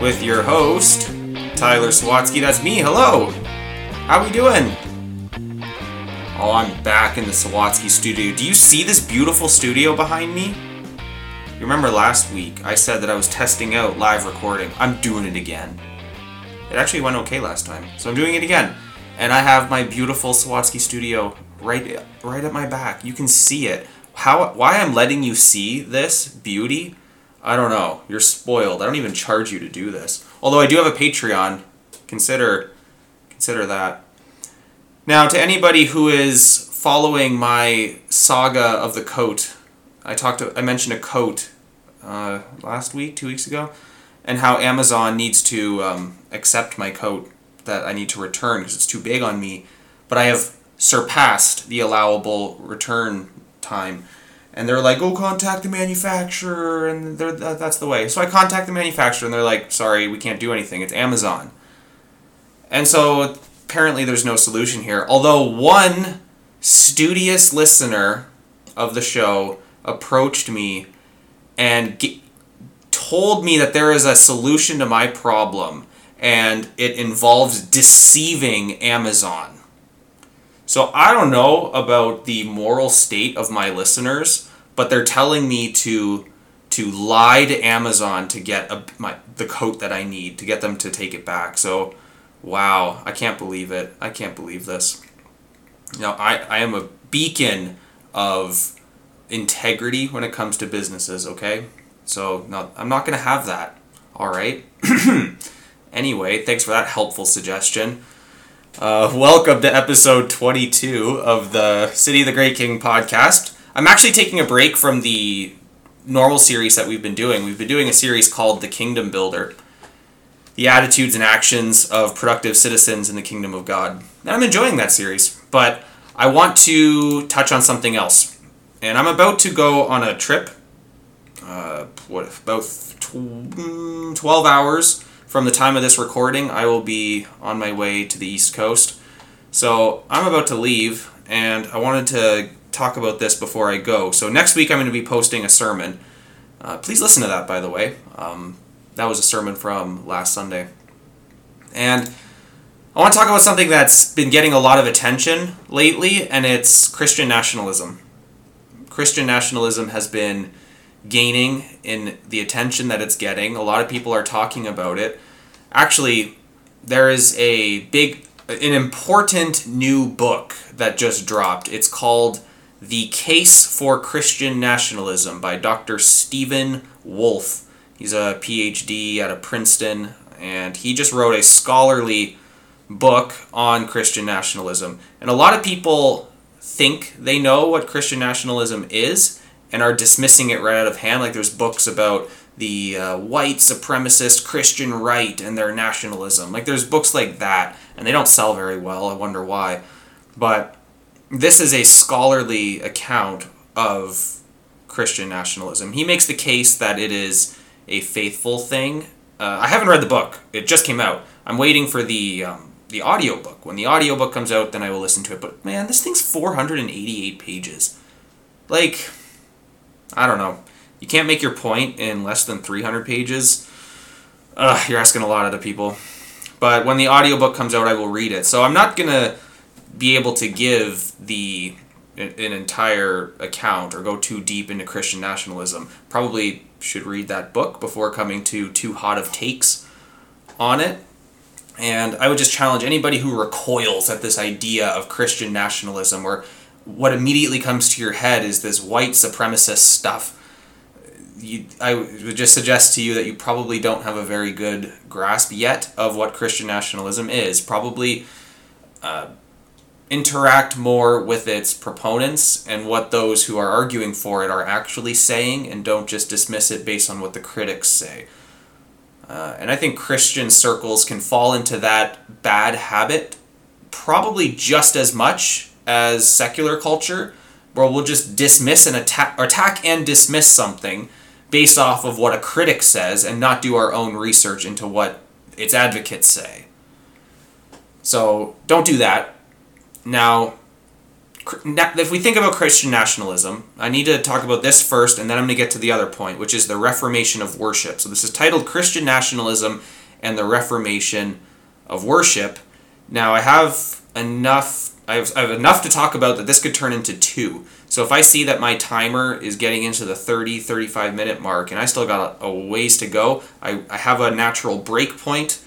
with your host Tyler Sawatsky. That's me. Hello. How are we doing? Oh, I'm back in the Sawatsky studio. Do you see this beautiful studio behind me? You remember last week I said that I was testing out live recording. I'm doing it again. It actually went okay last time, so I'm doing it again. And I have my beautiful Sawatsky studio right right at my back. You can see it. How why I'm letting you see this beauty? I don't know. You're spoiled. I don't even charge you to do this. Although I do have a Patreon. Consider consider that. Now, to anybody who is following my saga of the coat, I talked. To, I mentioned a coat uh, last week, two weeks ago, and how Amazon needs to um, accept my coat that I need to return because it's too big on me. But I have surpassed the allowable return time. And they're like, "Oh, contact the manufacturer, and they're, that's the way. So I contact the manufacturer, and they're like, sorry, we can't do anything. It's Amazon. And so apparently there's no solution here. Although one studious listener of the show approached me and g- told me that there is a solution to my problem and it involves deceiving Amazon. So I don't know about the moral state of my listeners, but they're telling me to to lie to Amazon to get a, my the coat that I need to get them to take it back. So Wow, I can't believe it. I can't believe this. Now, I, I am a beacon of integrity when it comes to businesses, okay? So, no, I'm not to have that, all right? anyway, thanks for that helpful suggestion. Uh, welcome to episode 22 of the City of the Great King podcast. I'm actually taking a break from the normal series that we've been doing. We've been doing a series called The Kingdom Builder the attitudes and actions of productive citizens in the kingdom of God. And I'm enjoying that series, but I want to touch on something else. And I'm about to go on a trip, uh, what, about 12 hours from the time of this recording. I will be on my way to the East Coast. So I'm about to leave, and I wanted to talk about this before I go. So next week I'm going to be posting a sermon. Uh, please listen to that, by the way. Um, that was a sermon from last Sunday. And I want to talk about something that's been getting a lot of attention lately, and it's Christian nationalism. Christian nationalism has been gaining in the attention that it's getting. A lot of people are talking about it. Actually, there is a big, an important new book that just dropped. It's called The Case for Christian Nationalism by Dr. Stephen Wolfe. He's a PhD out of Princeton, and he just wrote a scholarly book on Christian nationalism. And a lot of people think they know what Christian nationalism is and are dismissing it right out of hand. Like there's books about the uh, white supremacist Christian right and their nationalism. Like there's books like that, and they don't sell very well. I wonder why. But this is a scholarly account of Christian nationalism. He makes the case that it is a faithful thing. Uh, I haven't read the book; it just came out. I'm waiting for the um, the audiobook. When the audiobook comes out, then I will listen to it. But man, this thing's 488 pages. Like, I don't know. You can't make your point in less than 300 pages. Ugh, you're asking a lot of the people. But when the audiobook comes out, I will read it. So I'm not gonna be able to give the an entire account or go too deep into Christian nationalism. Probably should read that book before coming to too hot of takes on it. And I would just challenge anybody who recoils at this idea of Christian nationalism, or what immediately comes to your head is this white supremacist stuff. You, I would just suggest to you that you probably don't have a very good grasp yet of what Christian nationalism is. Probably uh, interact more with its proponents and what those who are arguing for it are actually saying and don't just dismiss it based on what the critics say. Uh, and I think Christian circles can fall into that bad habit probably just as much as secular culture, where we'll just dismiss and attack, attack and dismiss something based off of what a critic says and not do our own research into what its advocates say. So don't do that now, if we think about Christian nationalism, I need to talk about this first, and then I'm going to get to the other point, which is the Reformation of worship. So this is titled Christian Nationalism and the Reformation of Worship. Now I have enough. I have, I have enough to talk about that this could turn into two. So if I see that my timer is getting into the 30, 35 minute mark, and I still got a, ways to go, I, I have a natural break point,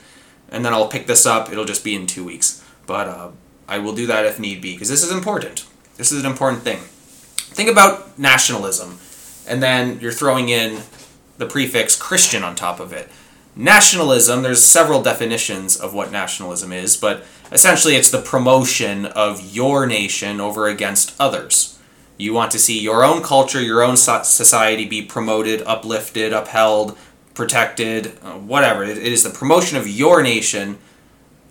and then I'll pick this up. It'll just be in two weeks. But uh, I will do that if need be, because this is important. This is an important thing. Think about nationalism, and then you're throwing in the prefix Christian on top of it. Nationalism, there's several definitions of what nationalism is, but essentially it's the promotion of your nation over against others. You want to see your own culture, your own society be promoted, uplifted, upheld, protected, uh, whatever. It is the promotion of your nation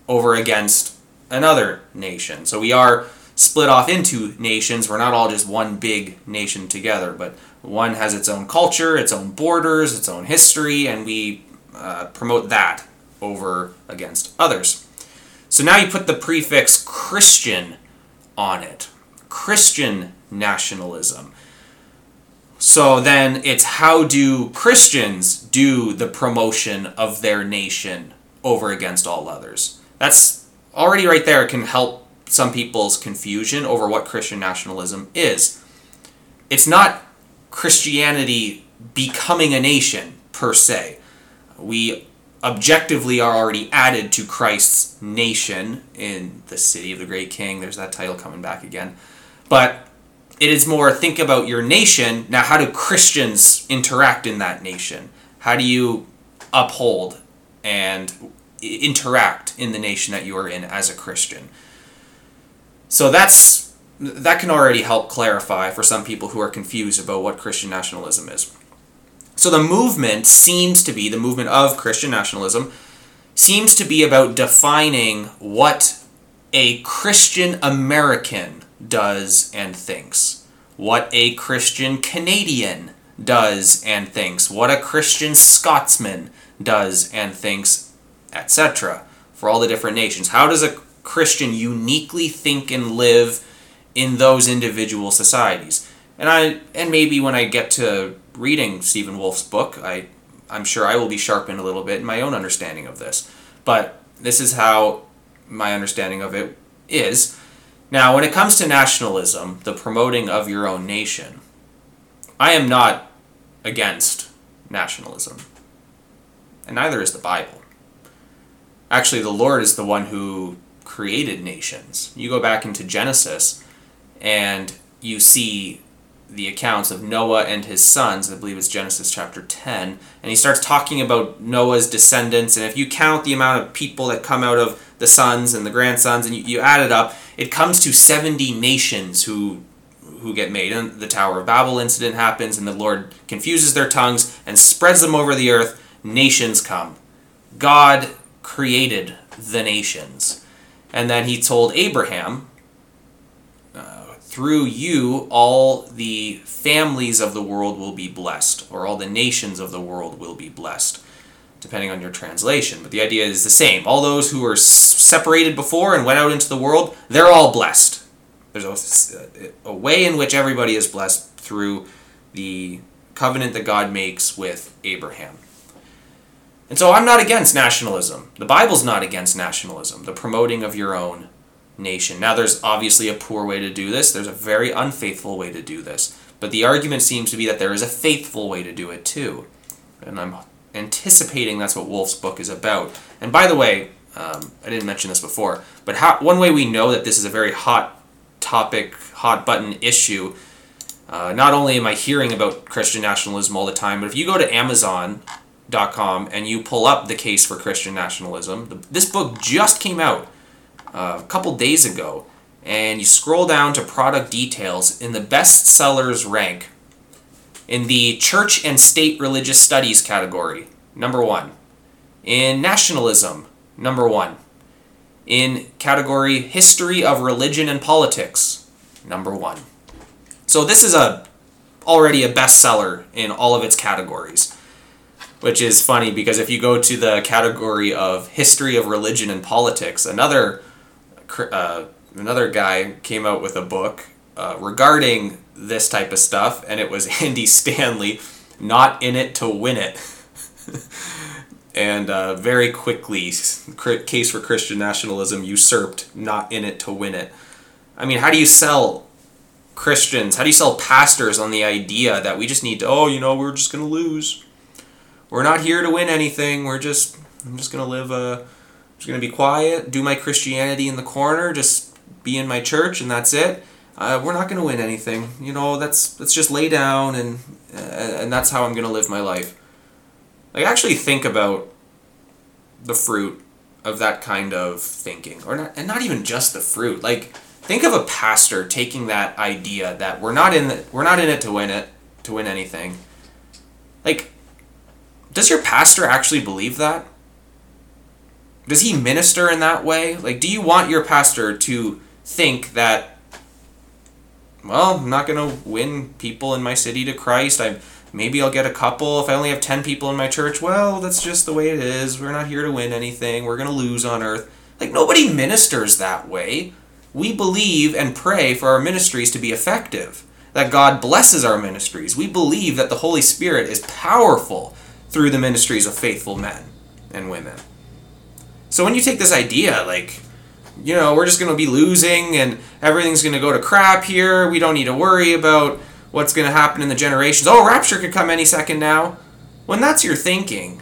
over against another nation. So we are split off into nations. We're not all just one big nation together, but one has its own culture, its own borders, its own history, and we uh, promote that over against others. So now you put the prefix Christian on it. Christian nationalism. So then it's how do Christians do the promotion of their nation over against all others? That's already right there can help some people's confusion over what Christian nationalism is. It's not Christianity becoming a nation per se. We objectively are already added to Christ's nation in the city of the great king. There's that title coming back again. But it is more think about your nation. Now, how do Christians interact in that nation? How do you uphold and interact in the nation that you are in as a Christian? So that's that can already help clarify for some people who are confused about what Christian nationalism is. So the movement seems to be the movement of Christian nationalism seems to be about defining what a Christian American does and thinks, what a Christian Canadian does and thinks, what a Christian Scotsman does and thinks, etc. For all the different nations. How does a Christian uniquely think and live in those individual societies? And I and maybe when I get to reading Stephen Wolfe's book, I I'm sure I will be sharpened a little bit in my own understanding of this. But this is how my understanding of it is. Now, when it comes to nationalism, the promoting of your own nation, I am not against nationalism. And neither is the Bible. Actually, the Lord is the one who created nations. You go back into Genesis and you see the accounts of Noah and his sons. I believe it's Genesis chapter 10. And he starts talking about Noah's descendants. And if you count the amount of people that come out of the sons and the grandsons and you, you add it up, it comes to 70 nations who who get made. And the Tower of Babel incident happens, and the Lord confuses their tongues and spreads them over the earth. Nations come. God created the nations. And then he told Abraham, through you, all the families of the world will be blessed, or all the nations of the world will be blessed depending on your translation. But the idea is the same. All those who were separated before and went out into the world, they're all blessed. There's a, a way in which everybody is blessed through the covenant that God makes with Abraham. And so I'm not against nationalism. The Bible's not against nationalism, the promoting of your own nation. Now, there's obviously a poor way to do this, there's a very unfaithful way to do this. But the argument seems to be that there is a faithful way to do it too. And I'm anticipating that's what Wolfe's book is about. And by the way, um, I didn't mention this before, but how, one way we know that this is a very hot topic, hot button issue. Uh, not only am I hearing about Christian nationalism all the time, but if you go to Amazon.com and you pull up the case for Christian nationalism, the, this book just came out uh, a couple days ago, and you scroll down to product details in the bestsellers rank in the Church and State Religious Studies category, number one. In Nationalism, number one. In category History of Religion and Politics, number one. So this is a already a bestseller in all of its categories. Which is funny because if you go to the category of history of religion and politics, another uh, another guy came out with a book uh, regarding this type of stuff, and it was Andy Stanley, not in it to win it. and uh, very quickly, case for Christian nationalism usurped, not in it to win it. I mean, how do you sell Christians, how do you sell pastors on the idea that we just need to, oh, you know, we're just going to lose? We're not here to win anything. We're just, I'm just going to live a, just going to be quiet, do my Christianity in the corner, just be in my church, and that's it. Uh, we're not going to win anything. You know, that's let's just lay down and uh, and that's how I'm going to live my life. Like actually think about the fruit of that kind of thinking, or not, and not even just the fruit. Like think of a pastor taking that idea that we're not in the, we're not in it to win it to win anything. Like, does your pastor actually believe that? Does he minister in that way? Like, do you want your pastor to think that, well, I'm not going to win people in my city to Christ. I maybe I'll get a couple. If I only have 10 people in my church, well, that's just the way it is. We're not here to win anything. We're going to lose on earth. Like, nobody ministers that way. We believe and pray for our ministries to be effective, that God blesses our ministries. We believe that the Holy Spirit is powerful through the ministries of faithful men and women. So when you take this idea, like, you know, we're just going to be losing and everything's going to go to crap here, we don't need to worry about what's going to happen in the generations. Oh, rapture could come any second now. When that's your thinking,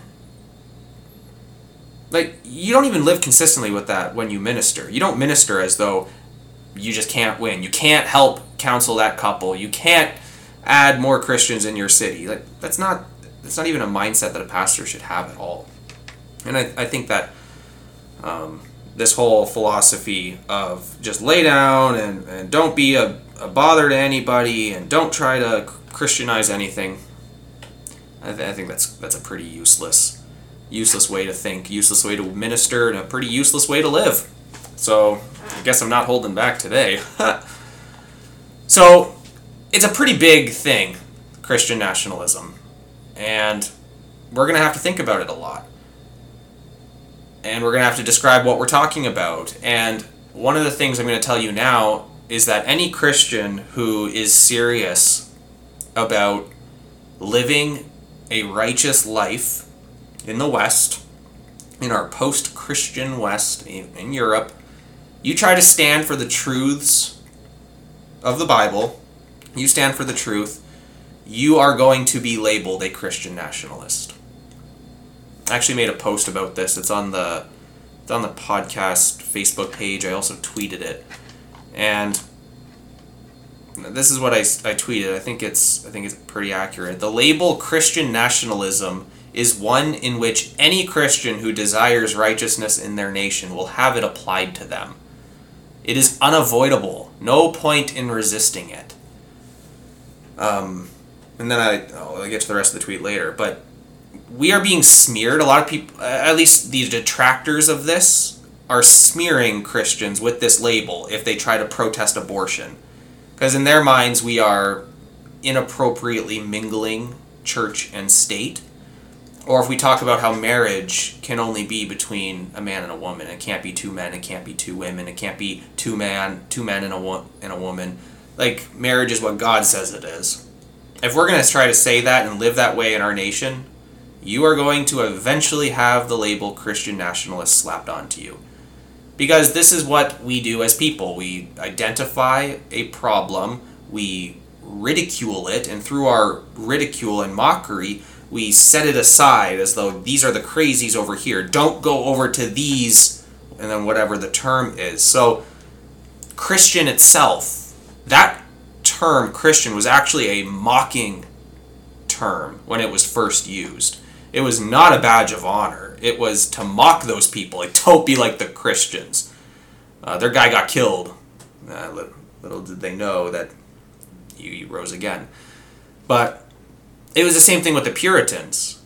like you don't even live consistently with that when you minister. You don't minister as though you just can't win. You can't help counsel that couple. You can't add more Christians in your city. Like that's not that's not even a mindset that a pastor should have at all. And I, I think that um, this whole philosophy of just lay down and, and don't be a, a bother to anybody and don't try to Christianize anything. I, th- I think that's that's a pretty useless useless way to think, useless way to minister, and a pretty useless way to live. So I guess I'm not holding back today. so it's a pretty big thing, Christian nationalism. And we're to have to think about it a lot. And we're going to have to describe what we're talking about. And one of the things I'm going to tell you now is that any Christian who is serious about living a righteous life in the West, in our post Christian West, in Europe, you try to stand for the truths of the Bible, you stand for the truth, you are going to be labeled a Christian nationalist. Actually made a post about this. It's on the it's on the podcast Facebook page. I also tweeted it. And this is what I, I tweeted. I think it's I think it's pretty accurate. The label Christian nationalism is one in which any Christian who desires righteousness in their nation will have it applied to them. It is unavoidable. No point in resisting it. Um, and then I, I'll get to the rest of the tweet later. But we are being smeared. A lot of people, uh, at least the detractors of this, are smearing Christians with this label if they try to protest abortion. Because in their minds, we are inappropriately mingling church and state or if we talk about how marriage can only be between a man and a woman, it can't be two men, it can't be two women, it can't be two man, two men and a wo- and a woman. Like marriage is what God says it is. If we're going to try to say that and live that way in our nation, you are going to eventually have the label Christian nationalist slapped onto you. Because this is what we do as people. We identify a problem, we ridicule it, and through our ridicule and mockery, we set it aside as though these are the crazies over here. Don't go over to these, and then whatever the term is. So, Christian itself, that term Christian was actually a mocking term when it was first used. It was not a badge of honor. It was to mock those people. Like, don't be like the Christians. Uh, their guy got killed. Uh, little, little did they know that he rose again. But it was the same thing with the Puritans.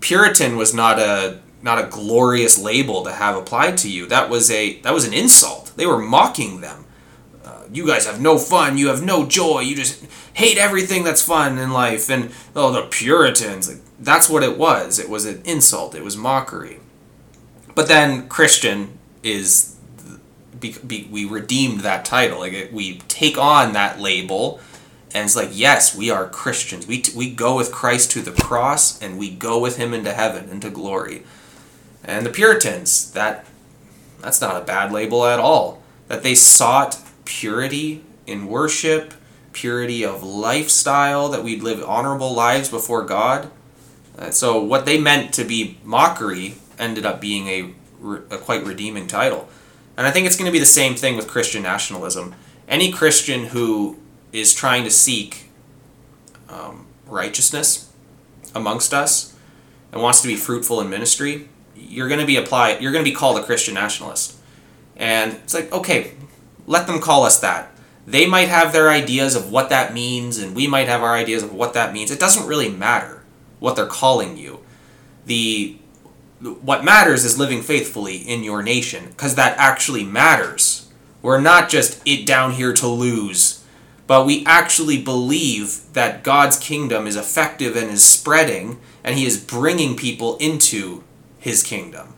Puritan was not a not a glorious label to have applied to you. That was a that was an insult. They were mocking them. Uh, you guys have no fun. You have no joy. You just hate everything that's fun in life. And oh, the Puritans. Like, that's what it was. It was an insult. It was mockery. But then Christian is be, be, we redeemed that title. Like it, we take on that label, and it's like yes, we are Christians. We t- we go with Christ to the cross, and we go with Him into heaven, into glory. And the Puritans, that that's not a bad label at all. That they sought purity in worship, purity of lifestyle, that we'd live honorable lives before God. Uh, so what they meant to be mockery ended up being a, a quite redeeming title. And I think it's going to be the same thing with Christian nationalism. Any Christian who is trying to seek um, righteousness amongst us and wants to be fruitful in ministry, you're going to be applied. You're going to be called a Christian nationalist. And it's like, okay, let them call us that. They might have their ideas of what that means, and we might have our ideas of what that means. It doesn't really matter what they're calling you. The what matters is living faithfully in your nation because that actually matters. We're not just it down here to lose, but we actually believe that God's kingdom is effective and is spreading, and He is bringing people into His kingdom.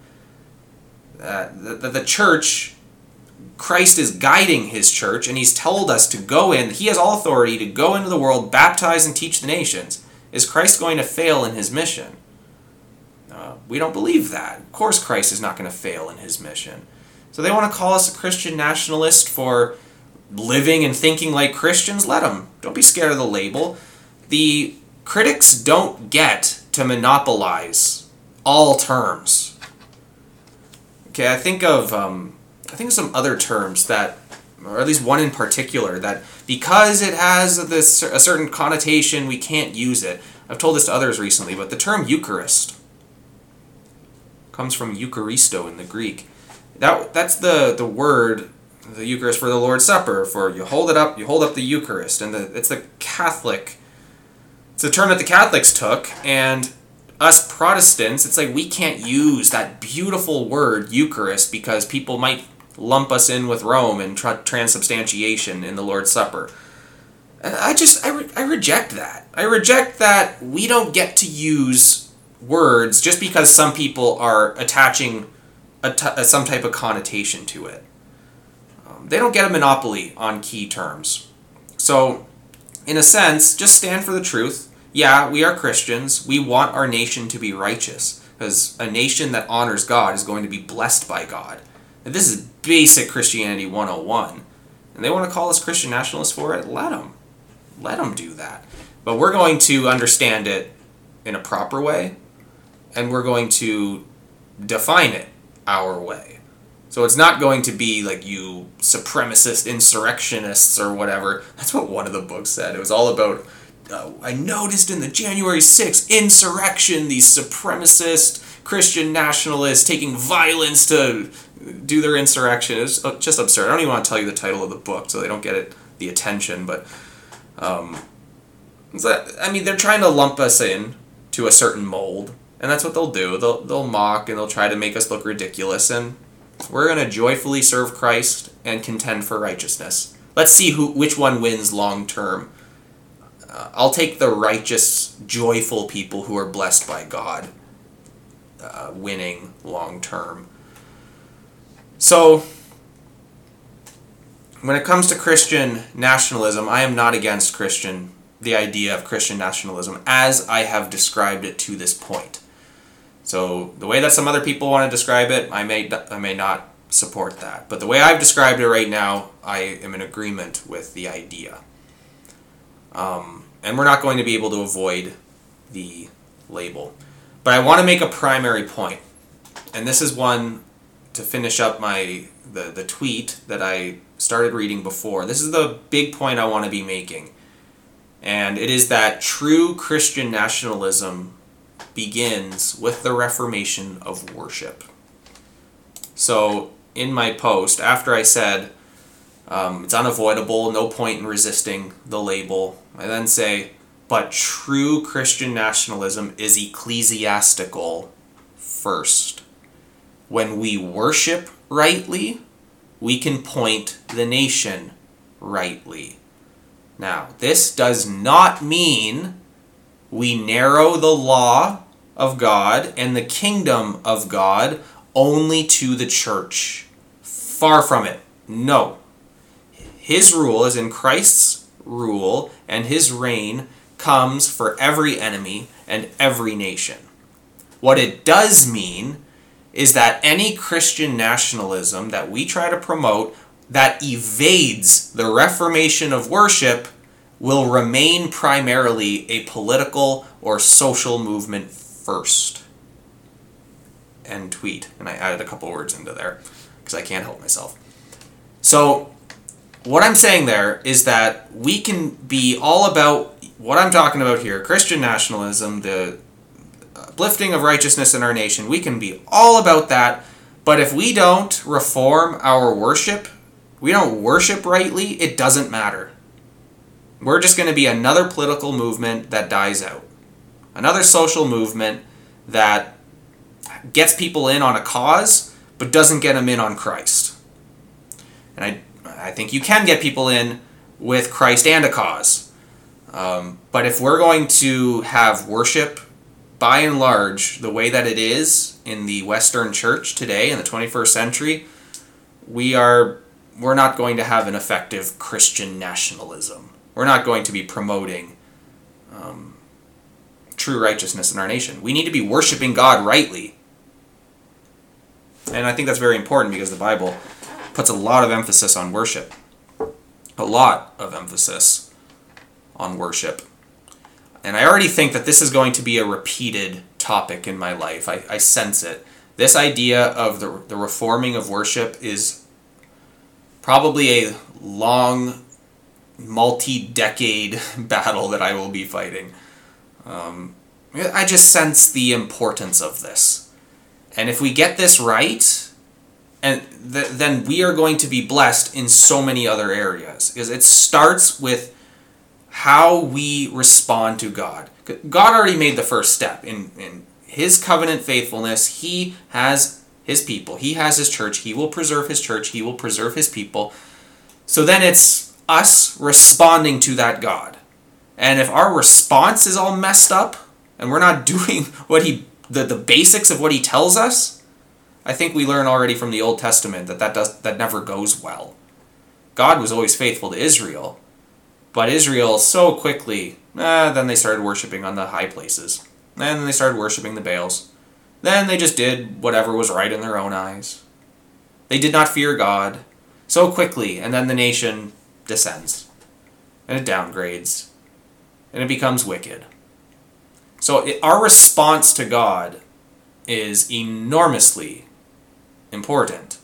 Uh, the, the church, Christ is guiding His church, and He's told us to go in. He has all authority to go into the world, baptize, and teach the nations. Is Christ going to fail in His mission? Uh, we don't believe that. Of course, Christ is not going to fail in his mission. So they want to call us a Christian nationalist for living and thinking like Christians. Let them. Don't be scared of the label. The critics don't get to monopolize all terms. Okay, I think of um, I think of some other terms that, or at least one in particular, that because it has this a certain connotation, we can't use it. I've told this to others recently, but the term Eucharist comes from Eucharisto in the Greek. That that's the the word the Eucharist for the Lord's Supper for you hold it up you hold up the Eucharist and the, it's the Catholic it's a term that the Catholics took and us Protestants it's like we can't use that beautiful word Eucharist because people might lump us in with Rome and tra- transubstantiation in the Lord's Supper. I just I, re- I reject that. I reject that we don't get to use words just because some people are attaching some type of connotation to it. Um, they don't get a monopoly on key terms. So, in a sense, just stand for the truth. Yeah, we are Christians. We want our nation to be righteous because a nation that honors God is going to be blessed by God. And this is basic Christianity 101. And they want to call us Christian nationalists for it. Let them. Let them do that. But we're going to understand it in a proper way and we're going to define it our way. So it's not going to be like you supremacist insurrectionists or whatever. That's what one of the books said. It was all about. Uh, I noticed in the January 6th insurrection, these supremacist Christian nationalists taking violence to do their insurrection. It's uh, just absurd. I don't even want to tell you the title of the book so they don't get it the attention. But um, I mean, they're trying to lump us in to a certain mold and that's what they'll do. They'll they'll mock and they'll try to make us look ridiculous and we're going to joyfully serve Christ and contend for righteousness. Let's see who which one wins long term. Uh, I'll take the righteous, joyful people who are blessed by God uh, winning long term. So, when it comes to Christian nationalism, I am not against Christian the idea of Christian nationalism as I have described it to this point. So the way that some other people want to describe it, I may I may not support that. But the way I've described it right now, I am in agreement with the idea. Um, and we're not going to be able to avoid the label. But I want to make a primary point, and this is one to finish up my the, the tweet that I started reading before. This is the big point I want to be making. And it is that true Christian nationalism begins with the reformation of worship. So, in my post, after I said um, it's unavoidable, no point in resisting the label, I then say, but true Christian nationalism is ecclesiastical first. When we worship rightly, we can point the nation rightly. Now, this does not mean we narrow the law of God and the kingdom of God only to the church. Far from it. No. His rule is in Christ's rule, and his reign comes for every enemy and every nation. What it does mean is that any Christian nationalism that we try to promote that evades the reformation of worship will remain primarily a political or social movement first. End tweet. And I added a couple words into there because I can't help myself. So, what I'm saying there is that we can be all about what I'm talking about here Christian nationalism, the uplifting of righteousness in our nation. We can be all about that. But if we don't reform our worship, we don't worship rightly, it doesn't matter. We're just going to be another political movement that dies out. Another social movement that gets people in on a cause, but doesn't get them in on Christ. And I, I think you can get people in with Christ and a cause. Um, but if we're going to have worship by and large, the way that it is in the Western church today in the 21st century, we are we're not going to have an effective Christian nationalism. We're not going to be promoting um, true righteousness in our nation. We need to be worshiping God rightly. And I think that's very important because the Bible puts a lot of emphasis on worship. A lot of emphasis on worship. And I already think that this is going to be a repeated topic in my life. I, I sense it. This idea of the, the reforming of worship is probably a long, multi decade battle that I will be fighting. Um, I just sense the importance of this. And if we get this right, and th- then we are going to be blessed in so many other areas. Because it starts with how we respond to God. God already made the first step in, in his covenant faithfulness. He has his people, he has his church, he will preserve his church, he will preserve his people. So then it's us responding to that God. And if our response is all messed up and we're not doing what he the, the basics of what he tells us, I think we learn already from the Old Testament that that does that never goes well. God was always faithful to Israel, but Israel so quickly, eh, then they started worshiping on the high places. Then they started worshiping the Baals. Then they just did whatever was right in their own eyes. They did not fear God so quickly, and then the nation descends. And it downgrades. And it becomes wicked. So it, our response to God is enormously important.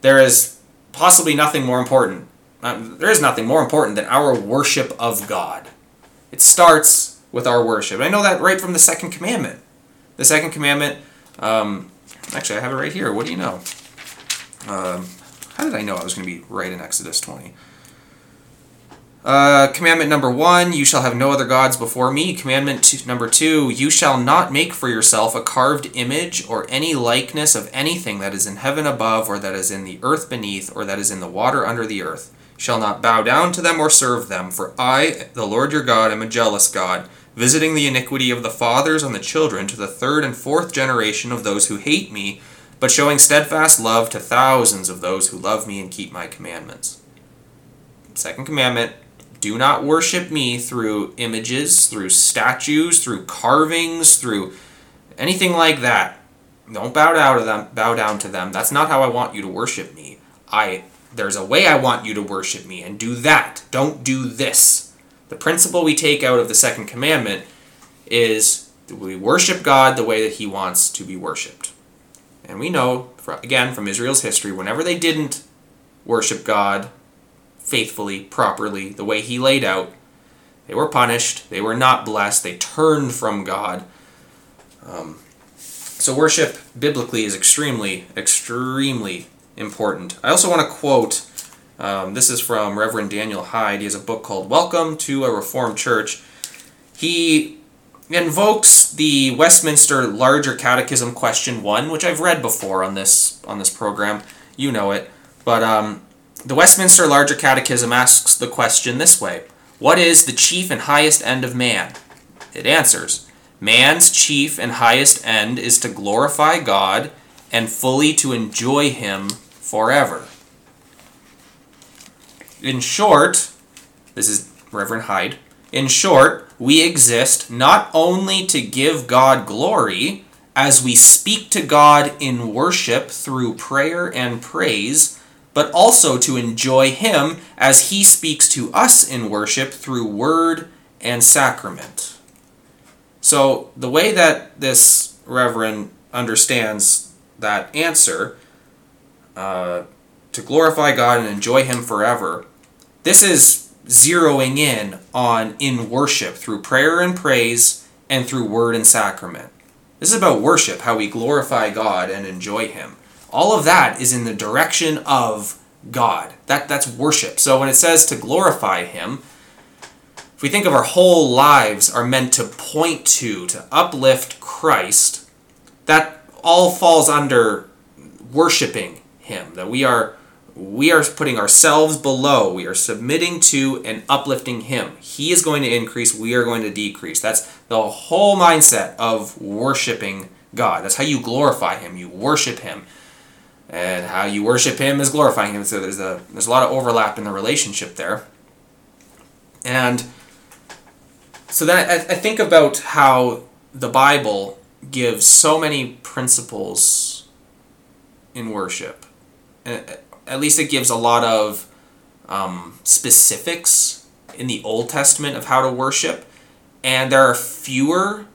There is possibly nothing more important um, there is nothing more important than our worship of God. It starts with our worship. I know that right from the second commandment. The second commandment, um, actually, I have it right here. What do you know? Um, how did I know I was going to be right in Exodus 20? Uh, commandment number one, you shall have no other gods before me. Commandment number two, you shall not make for yourself a carved image or any likeness of anything that is in heaven above, or that is in the earth beneath, or that is in the water under the earth shall not bow down to them or serve them, for I, the Lord your God, am a jealous God, visiting the iniquity of the fathers on the children to the third and fourth generation of those who hate me, but showing steadfast love to thousands of those who love me and keep my commandments. Second commandment do not worship me through images, through statues, through carvings, through anything like that. Don't bow down to them, bow down to them. That's not how I want you to worship me. I there's a way I want you to worship me, and do that. Don't do this. The principle we take out of the second commandment is we worship God the way that He wants to be worshipped. And we know, again, from Israel's history, whenever they didn't worship God faithfully, properly, the way He laid out, they were punished. They were not blessed. They turned from God. Um, so, worship biblically is extremely, extremely important. I also want to quote um, this is from Reverend Daniel Hyde. He has a book called Welcome to a Reformed Church. He invokes the Westminster Larger Catechism question 1, which I've read before on this on this program. You know it. But um, the Westminster Larger Catechism asks the question this way What is the chief and highest end of man? It answers Man's chief and highest end is to glorify God and fully to enjoy Him forever. In short, this is Reverend Hyde. In short, we exist not only to give God glory as we speak to God in worship through prayer and praise, but also to enjoy Him as He speaks to us in worship through word and sacrament. So, the way that this Reverend understands that answer, uh, to glorify God and enjoy Him forever, this is zeroing in on in worship through prayer and praise and through word and sacrament. This is about worship, how we glorify God and enjoy Him. All of that is in the direction of God. That, that's worship. So when it says to glorify Him, if we think of our whole lives are meant to point to, to uplift Christ, that all falls under worshiping Him. That we are we are putting ourselves below. We are submitting to and uplifting Him. He is going to increase, we are going to decrease. That's the whole mindset of worshiping God. That's how you glorify Him. You worship Him. And how you worship Him is glorifying Him. So there's a, there's a lot of overlap in the relationship there. And so then I, I think about how the Bible gives so many principles in worship at least it gives a lot of um, specifics in the Old Testament of how to worship, and there are fewer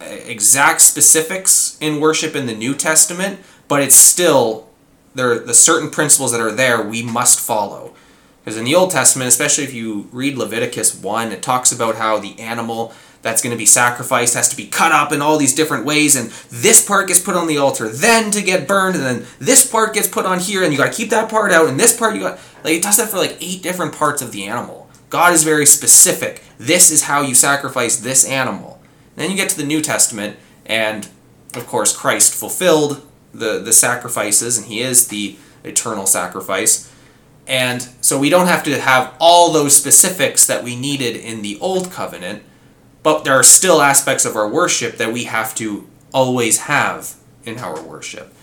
exact specifics in worship in the New Testament, but it's still there the certain principles that are there we must follow. Because in the Old Testament, especially if you read Leviticus 1, it talks about how the animal that's going to be sacrificed has to be cut up in all these different ways and this part gets put on the altar then to get burned and then this part gets put on here and you got to keep that part out and this part you got like it does that for like eight different parts of the animal. God is very specific. This is how you sacrifice this animal. Then you get to the new testament and of course christ fulfilled the the sacrifices and he is the eternal sacrifice. And so we don't have to have all those specifics that we needed in the old covenant but there are still aspects of our worship that we have to always have in our worship.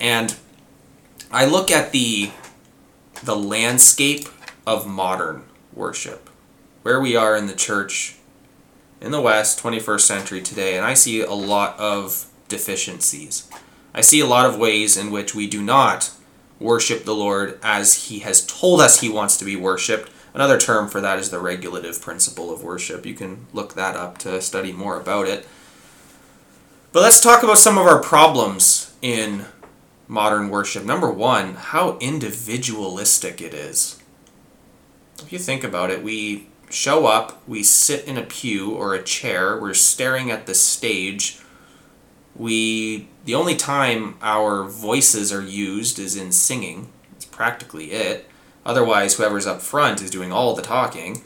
And I look at the the landscape of modern worship, where we are in the church in the West, 21st century today, and I see a lot of deficiencies. I see a lot of ways in which we do not worship the Lord as He has told us He wants to be worshiped, Another term for that is the regulative principle of worship. You can look that up to study more about it. But let's talk about some of our problems in modern worship. Number one, how individualistic it is. If you think about it, we show up, we sit in a pew or a chair, we're staring at the stage. We the only time our voices are used is in singing. It's practically it. Otherwise, whoever's up front is doing all the talking.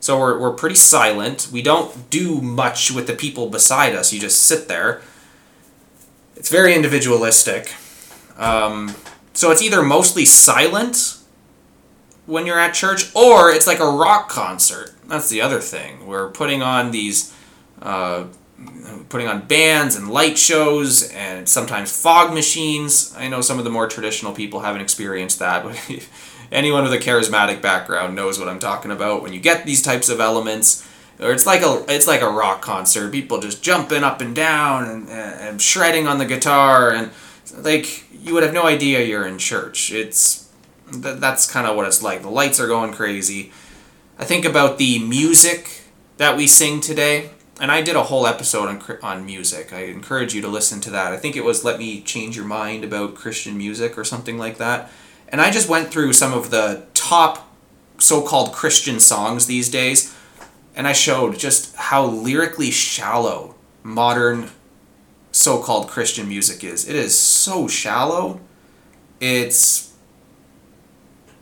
So we're, we're pretty silent. We don't do much with the people beside us. You just sit there. It's very individualistic. Um, so it's either mostly silent when you're at church, or it's like a rock concert. That's the other thing. We're putting on these, uh, putting on bands and light shows, and sometimes fog machines. I know some of the more traditional people haven't experienced that, but anyone with a charismatic background knows what I'm talking about. When you get these types of elements, or it's like a it's like a rock concert. People just jumping up and down and, and shredding on the guitar, and like you would have no idea you're in church. It's that's kind of what it's like. The lights are going crazy. I think about the music that we sing today, and I did a whole episode on on music. I encourage you to listen to that. I think it was "Let Me Change Your Mind" about Christian music or something like that. And I just went through some of the top so called Christian songs these days, and I showed just how lyrically shallow modern so called Christian music is. It is so shallow. It's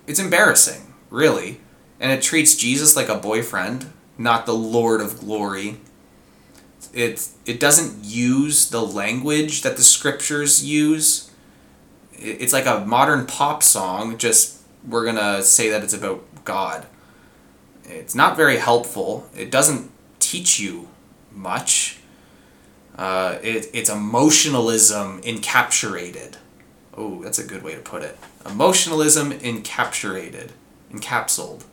it's embarrassing, really. And it treats Jesus like a boyfriend, not the Lord of glory. It it doesn't use the language that the scriptures use it's like a modern pop song. Just we're gonna say that it's about God. It's not very helpful. It doesn't teach you much. Uh, it, it's emotionalism encapsulated. Oh, that's a good way to put it. Emotionalism encapsulated. encapsulated.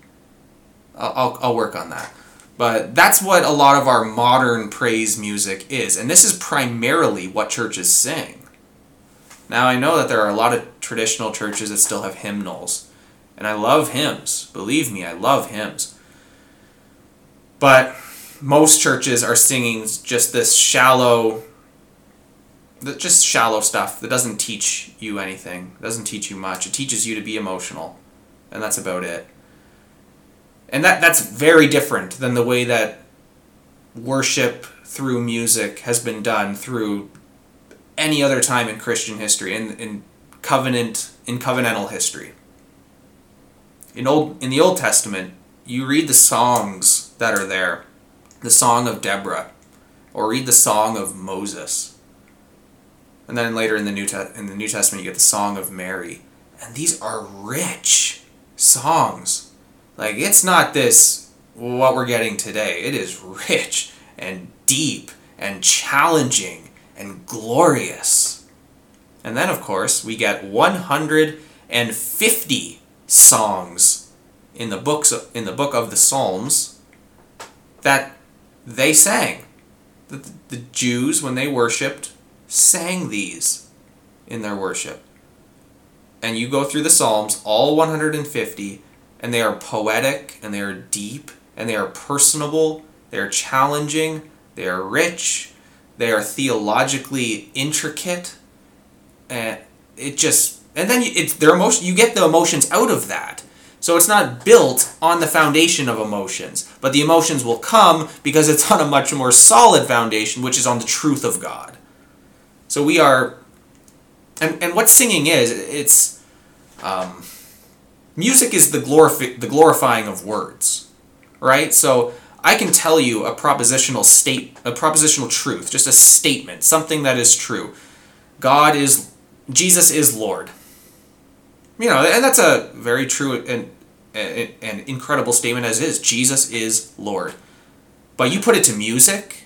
I'll, I'll, I'll work on that. But that's what a lot of our modern praise music is. And this is primarily what churches sing. Now, I know that there are a lot of traditional churches that still have hymnals. And I love hymns. Believe me, I love hymns. But most churches are singing just this shallow, just shallow stuff that doesn't teach you anything, doesn't teach you much. It teaches you to be emotional. And that's about it and that that's very different than the way that worship through music has been done through any other time in Christian history in, in covenant in covenantal history. In old in the Old Testament, you read the songs that are there, the song of Deborah, or read the song of Moses. And then later in the New Te- in the New Testament you get the song of Mary. And these are rich songs like, it's not this, what we're getting today. It is rich and deep and challenging and glorious. And then, of course, we get 150 songs in the books of, in the book of the Psalms that they sang. The, the Jews, when they worshipped, sang these in their worship. And you go through the Psalms, all 150, and they are poetic and they are deep and they are personable, they are challenging, they are rich, they are theologically intricate, and it just and then it's their emotion. You get the emotions out of that. So it's not built on the foundation of emotions, but the emotions will come because it's on a much more solid foundation, which is on the truth of God. So we are, and, and what singing is, it's, um, music is the glorif- the glorifying of words, right? So I can tell you a propositional state, a propositional truth, just a statement, something that is true. God is, Jesus is Lord. You know, and that's a very true and, and incredible statement as is. Jesus is Lord. But you put it to music,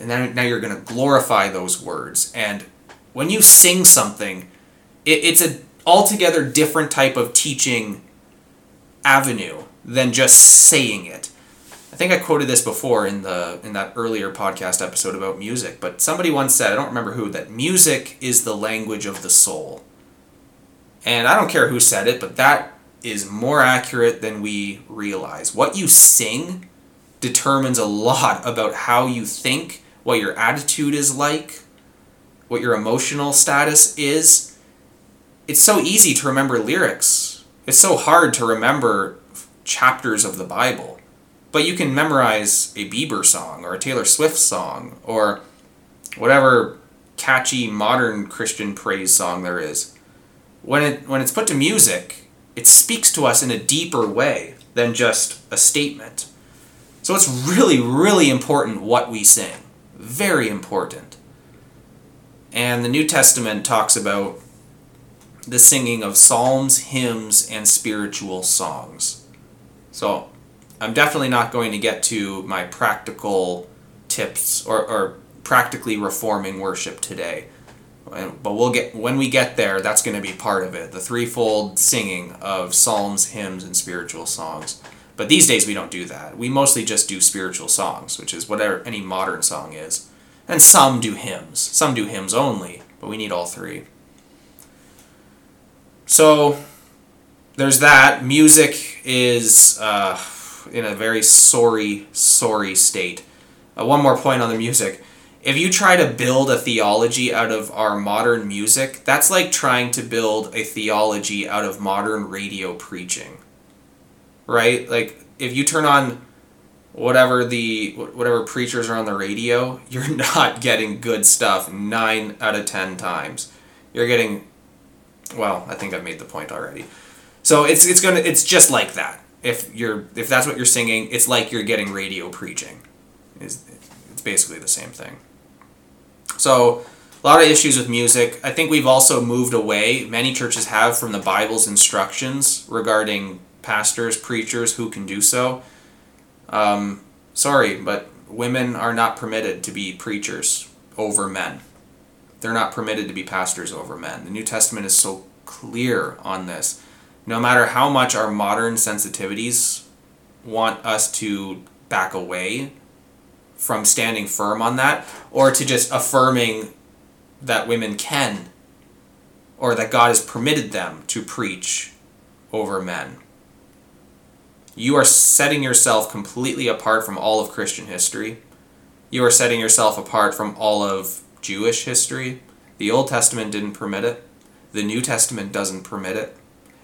and then now you're going to glorify those words. And when you sing something, it, it's a altogether different type of teaching avenue than just saying it. I think I quoted this before in the in that earlier podcast episode about music, but somebody once said, I don't remember who, that music is the language of the soul. And I don't care who said it, but that is more accurate than we realize. What you sing determines a lot about how you think, what your attitude is like, what your emotional status is, it's so easy to remember lyrics. It's so hard to remember chapters of the Bible. But you can memorize a Bieber song or a Taylor Swift song or whatever catchy modern Christian praise song there is. When it when it's put to music, it speaks to us in a deeper way than just a statement. So it's really really important what we sing. Very important. And the New Testament talks about the singing of psalms, hymns, and spiritual songs. So I'm definitely not going to get to my practical tips or, or practically reforming worship today. But we'll get when we get there, that's going to be part of it. The threefold singing of psalms, hymns, and spiritual songs. But these days we don't do that. We mostly just do spiritual songs, which is whatever any modern song is. And some do hymns. Some do hymns only, but we need all three. So there's that. Music is uh, in a very sorry, sorry state. Uh, one more point on the music. If you try to build a theology out of our modern music, that's like trying to build a theology out of modern radio preaching. Right? Like if you turn on whatever the whatever preachers are on the radio, you're not getting good stuff 9 out of 10 times. You're getting well, I think I've made the point already. So it's it's gonna it's just like that. If you're if that's what you're singing, it's like you're getting radio preaching. Is it's basically the same thing. So a lot of issues with music. I think we've also moved away. Many churches have from the Bible's instructions regarding pastors, preachers who can do so. Um, sorry, but women are not permitted to be preachers over men. They're not permitted to be pastors over men. The New Testament is so clear on this. No matter how much our modern sensitivities want us to back away from standing firm on that or to just affirming that women can or that God has permitted them to preach over men. You are setting yourself completely apart from all of Christian history. You are setting yourself apart from all of Jewish history. The Old Testament didn't permit it. The New Testament doesn't permit it.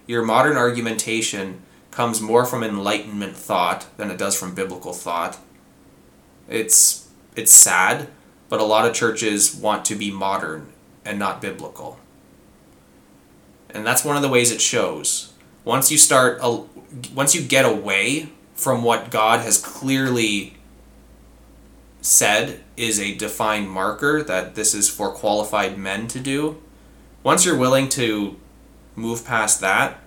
Your modern argumentation comes more from enlightenment thought than it does from biblical thought. It's it's sad, but a lot of churches want to be modern and not biblical. And that's one of the ways it shows. Once you start a, once you get away from what God has clearly said is a defined marker that this is for qualified men to do, once you're willing to move past that,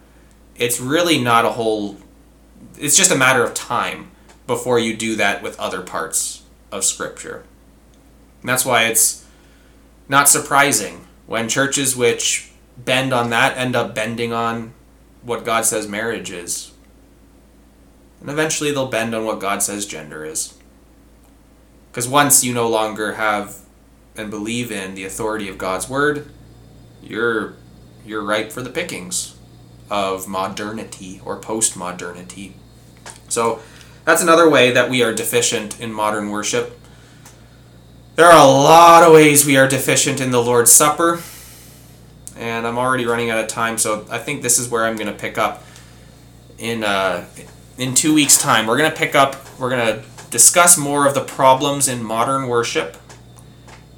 it's really not a whole it's just a matter of time before you do that with other parts of scripture. And that's why it's not surprising when churches which bend on that end up bending on what God says marriage is. And eventually they'll bend on what God says gender is. Because once you no longer have and believe in the authority of God's word, you're you're ripe for the pickings of modernity or post-modernity. So that's another way that we are deficient in modern worship. There are a lot of ways we are deficient in the Lord's Supper, and I'm already running out of time, so I think this is where I'm going to pick up in uh, in two weeks' time. We're going to pick up. We're going to discuss more of the problems in modern worship,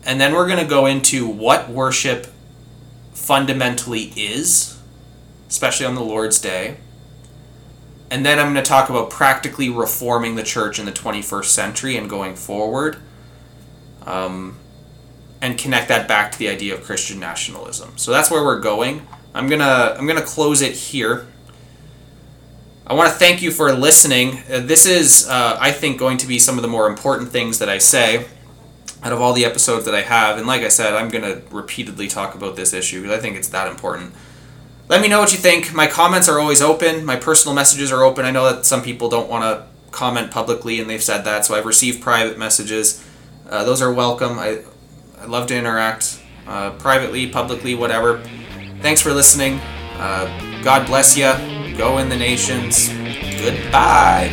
and then we're going to go into what worship fundamentally is, especially on the Lord's Day. And then I'm going to talk about practically reforming the church in the 21st century and going forward. Um, and connect that back to the idea of Christian nationalism. So that's where we're going. I'm gonna I'm gonna close it here. I want to thank you for listening. Uh, this is, uh, I think, going to be some of the more important things that I say out of all the episodes that I have. And like I said, I'm going to repeatedly talk about this issue because I think it's that important. Let me know what you think. My comments are always open. My personal messages are open. I know that some people don't want to comment publicly, and they've said that, so I've received private messages. Uh, those are welcome. I, I love to interact uh, privately, publicly, whatever. Thanks for listening. Uh, God bless you. Go in the nations. Goodbye.